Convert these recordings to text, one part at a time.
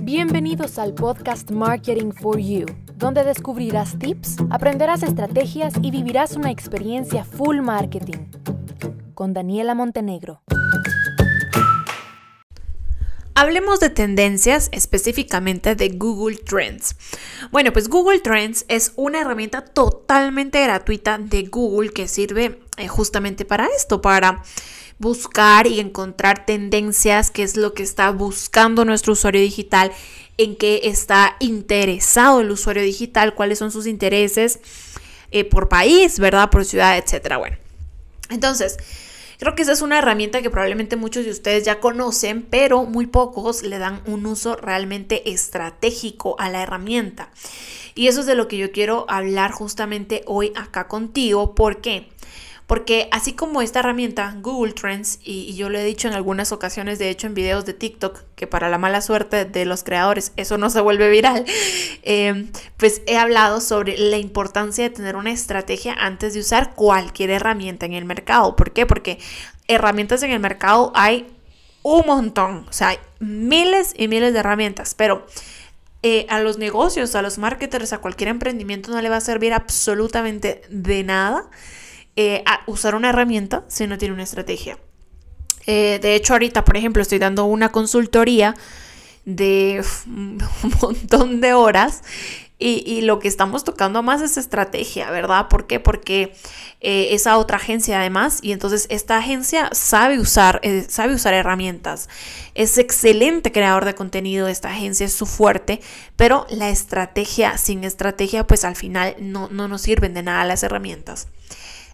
Bienvenidos al podcast Marketing for You, donde descubrirás tips, aprenderás estrategias y vivirás una experiencia full marketing. Con Daniela Montenegro. Hablemos de tendencias, específicamente de Google Trends. Bueno, pues Google Trends es una herramienta totalmente gratuita de Google que sirve eh, justamente para esto, para buscar y encontrar tendencias, qué es lo que está buscando nuestro usuario digital, en qué está interesado el usuario digital, cuáles son sus intereses eh, por país, ¿verdad? Por ciudad, etcétera. Bueno, entonces, creo que esa es una herramienta que probablemente muchos de ustedes ya conocen, pero muy pocos le dan un uso realmente estratégico a la herramienta. Y eso es de lo que yo quiero hablar justamente hoy acá contigo. ¿Por qué? Porque así como esta herramienta, Google Trends, y, yo lo he dicho en algunas ocasiones, de hecho en videos de TikTok, que para la mala suerte de los creadores eso no se vuelve viral, em, pues he hablado sobre la importancia de tener una estrategia antes de usar cualquier herramienta en el mercado. ¿Por qué? Porque herramientas en el mercado hay un montón, o sea, hay miles y miles de herramientas, pero... Eh, a los negocios, a los marketers, a cualquier emprendimiento no le va a servir absolutamente de nada eh, usar una herramienta si no tiene una estrategia. Eh, de hecho, ahorita, por ejemplo, estoy dando una consultoría de un montón de horas y, lo que estamos tocando más es estrategia, ¿verdad? ¿Por qué? Porque eh, esa otra agencia además, y entonces esta agencia sabe usar, sabe usar herramientas. Es excelente creador de contenido, esta agencia es su fuerte, pero la estrategia, sin estrategia, pues al final no, no nos sirven de nada las herramientas.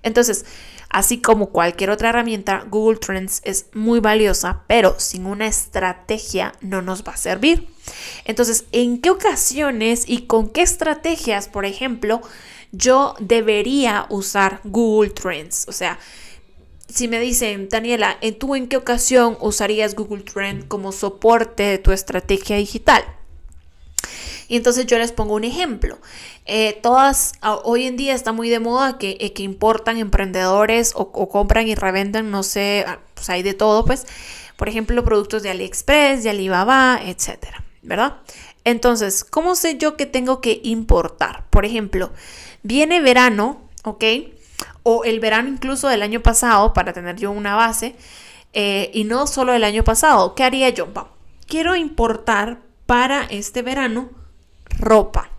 Entonces, así como cualquier otra herramienta, Google Trends es muy valiosa, pero sin una estrategia no nos va a servir. Entonces, ¿en qué ocasiones y con qué estrategias, por ejemplo, yo debería usar Google Trends? O sea, si me dicen, Daniela, ¿tú en qué ocasión usarías Google Trends como soporte de tu estrategia digital? Y entonces yo les pongo un ejemplo. Eh, todas, hoy en día está muy de moda que, eh, que importan emprendedores o, compran y revenden, no sé, ah, pues hay de todo, pues, por ejemplo, productos de AliExpress, de Alibaba, etcétera, ¿verdad? Entonces, ¿cómo sé yo que tengo que importar? Por ejemplo, viene verano, ¿ok? O el verano incluso del año pasado, para tener yo una base, eh, y no solo el año pasado. ¿Qué haría yo? quiero importar para este verano ropa.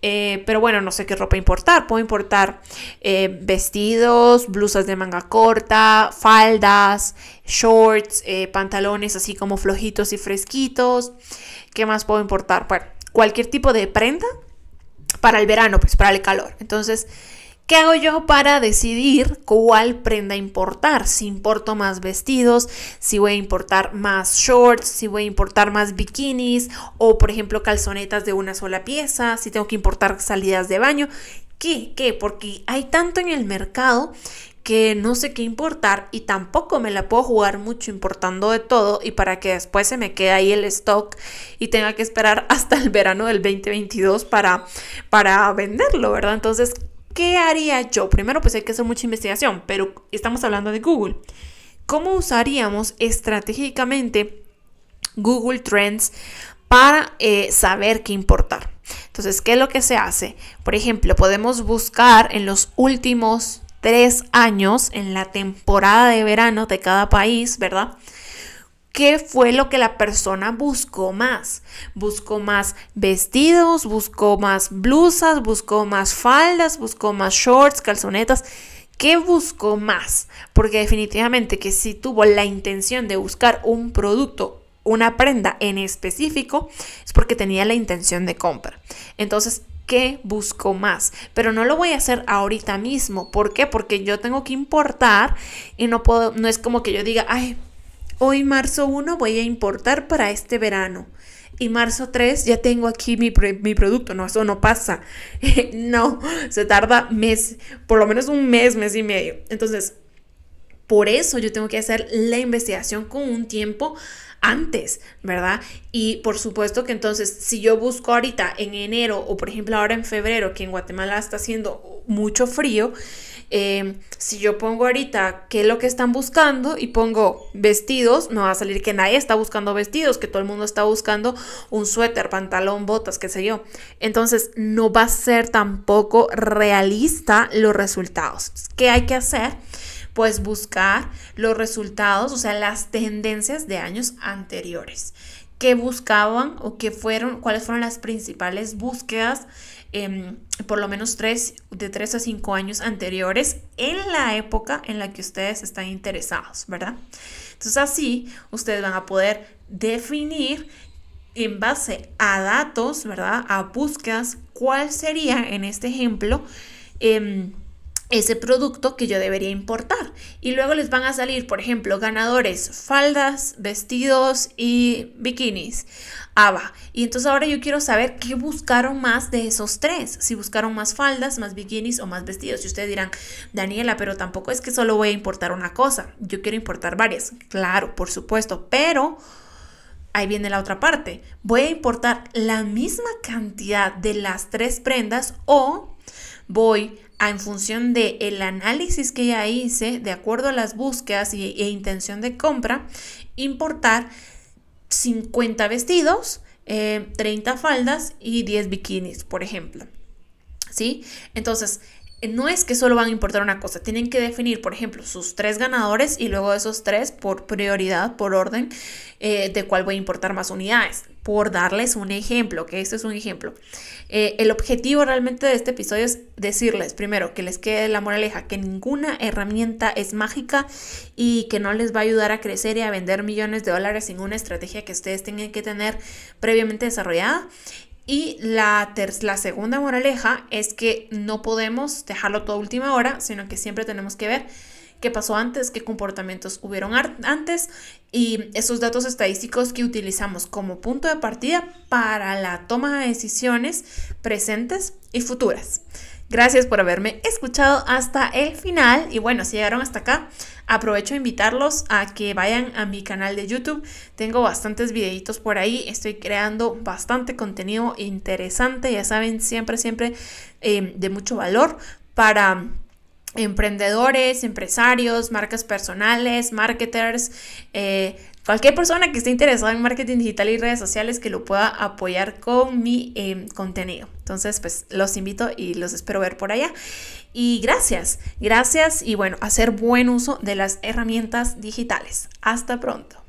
Eh, pero bueno, no sé qué ropa importar. Puedo importar eh, vestidos, blusas de manga corta, faldas, shorts, eh, pantalones así como flojitos y fresquitos. ¿Qué más puedo importar? Bueno, cualquier tipo de prenda para el verano, pues para el calor. Entonces, ¿Qué hago yo para decidir cuál prenda importar? Si importo más vestidos, si voy a importar más shorts, si voy a importar más bikinis o por ejemplo calzonetas de una sola pieza, si tengo que importar salidas de baño. ¿Qué? ¿Qué? Porque hay tanto en el mercado que no sé qué importar y tampoco me la puedo jugar mucho importando de todo y para que después se me quede ahí el stock y tenga que esperar hasta el verano del 2022 para, para venderlo, ¿verdad? Entonces, ¿qué haría yo? Primero, pues hay que hacer mucha investigación, pero estamos hablando de Google. ¿Cómo usaríamos estratégicamente Google Trends para eh, saber qué importar? Entonces, ¿qué es lo que se hace? Por ejemplo, podemos buscar en los últimos tres años, en la temporada de verano de cada país, ¿verdad? Qué fue lo que la persona buscó más. Buscó más vestidos, buscó más blusas, buscó más faldas, buscó más shorts, calzonetas. ¿Qué buscó más? Porque definitivamente que si tuvo la intención de buscar un producto, una prenda en específico, es porque tenía la intención de compra. Entonces, ¿qué buscó más? Pero no lo voy a hacer ahorita mismo. ¿Por qué? Porque yo tengo que importar y no puedo, no es como que yo diga, ay, Hoy marzo 1 voy a importar para este verano. Y marzo 3 ya tengo aquí mi, producto. No, eso no pasa. no, se tarda mes, por lo menos un mes, mes y medio. Entonces, por eso yo tengo que hacer la investigación con un tiempo antes, ¿verdad? Y por supuesto que entonces, si yo busco ahorita en enero o por ejemplo ahora en febrero, que en Guatemala está haciendo mucho frío, eh, si yo pongo ahorita qué es lo que están buscando y pongo vestidos, me va a salir que nadie está buscando vestidos, que todo el mundo está buscando un suéter, pantalón, botas, qué sé yo. Entonces no va a ser tampoco realista los resultados. ¿Qué hay que hacer? Pues buscar los resultados, o sea, las tendencias de años anteriores. ¿Qué buscaban o qué fueron, cuáles fueron las principales búsquedas Em, por lo menos tres, de tres a cinco años anteriores en la época en la que ustedes están interesados, ¿verdad? Entonces así ustedes van a poder definir en base a datos, ¿verdad? A búsquedas, cuál sería en este ejemplo. Eh, ese producto que yo debería importar. Y luego les van a salir, por ejemplo, ganadores, faldas, vestidos y bikinis. Ah, va. Y entonces ahora yo quiero saber qué buscaron más de esos tres. Si buscaron más faldas, más bikinis o más vestidos. Y ustedes dirán, Daniela, pero tampoco es que solo voy a importar una cosa. Yo quiero importar varias. Claro, por supuesto. Pero ahí viene la otra parte. Voy a importar la misma cantidad de las tres prendas o voy en función del el análisis que ya hice, de acuerdo a las búsquedas e intención de compra, importar 50 vestidos, 30 eh, faldas y 10 bikinis, por ejemplo. ¿Sí? Entonces, no es que solo van a importar una cosa, tienen que definir, por ejemplo, sus tres ganadores y luego esos tres por prioridad, por orden, eh, de cuál voy a importar más unidades. Por darles un ejemplo, que este es un ejemplo. Eh, el objetivo realmente de este episodio es decirles, primero, que les quede la moraleja, que ninguna herramienta es mágica y que no les va a ayudar a crecer y a vender millones de dólares sin una estrategia que ustedes tengan que tener previamente desarrollada y la, la segunda moraleja es que no podemos dejarlo todo a última hora, sino que siempre tenemos que ver qué pasó antes, qué comportamientos hubieron antes y esos datos estadísticos que utilizamos como punto de partida para la toma de decisiones presentes y futuras. Gracias por haberme escuchado hasta el final y bueno, si llegaron hasta acá, aprovecho a invitarlos a que vayan a mi canal de YouTube. Tengo bastantes videitos por ahí, estoy creando bastante contenido interesante, ya saben, siempre, siempre eh, de mucho valor para emprendedores, empresarios, marcas personales, marketers, eh, cualquier persona que esté interesada en marketing digital y redes sociales que lo pueda apoyar con mi em, contenido. Entonces, pues los invito y los espero ver por allá. Y gracias, gracias y bueno, hacer buen uso de las herramientas digitales. Hasta pronto.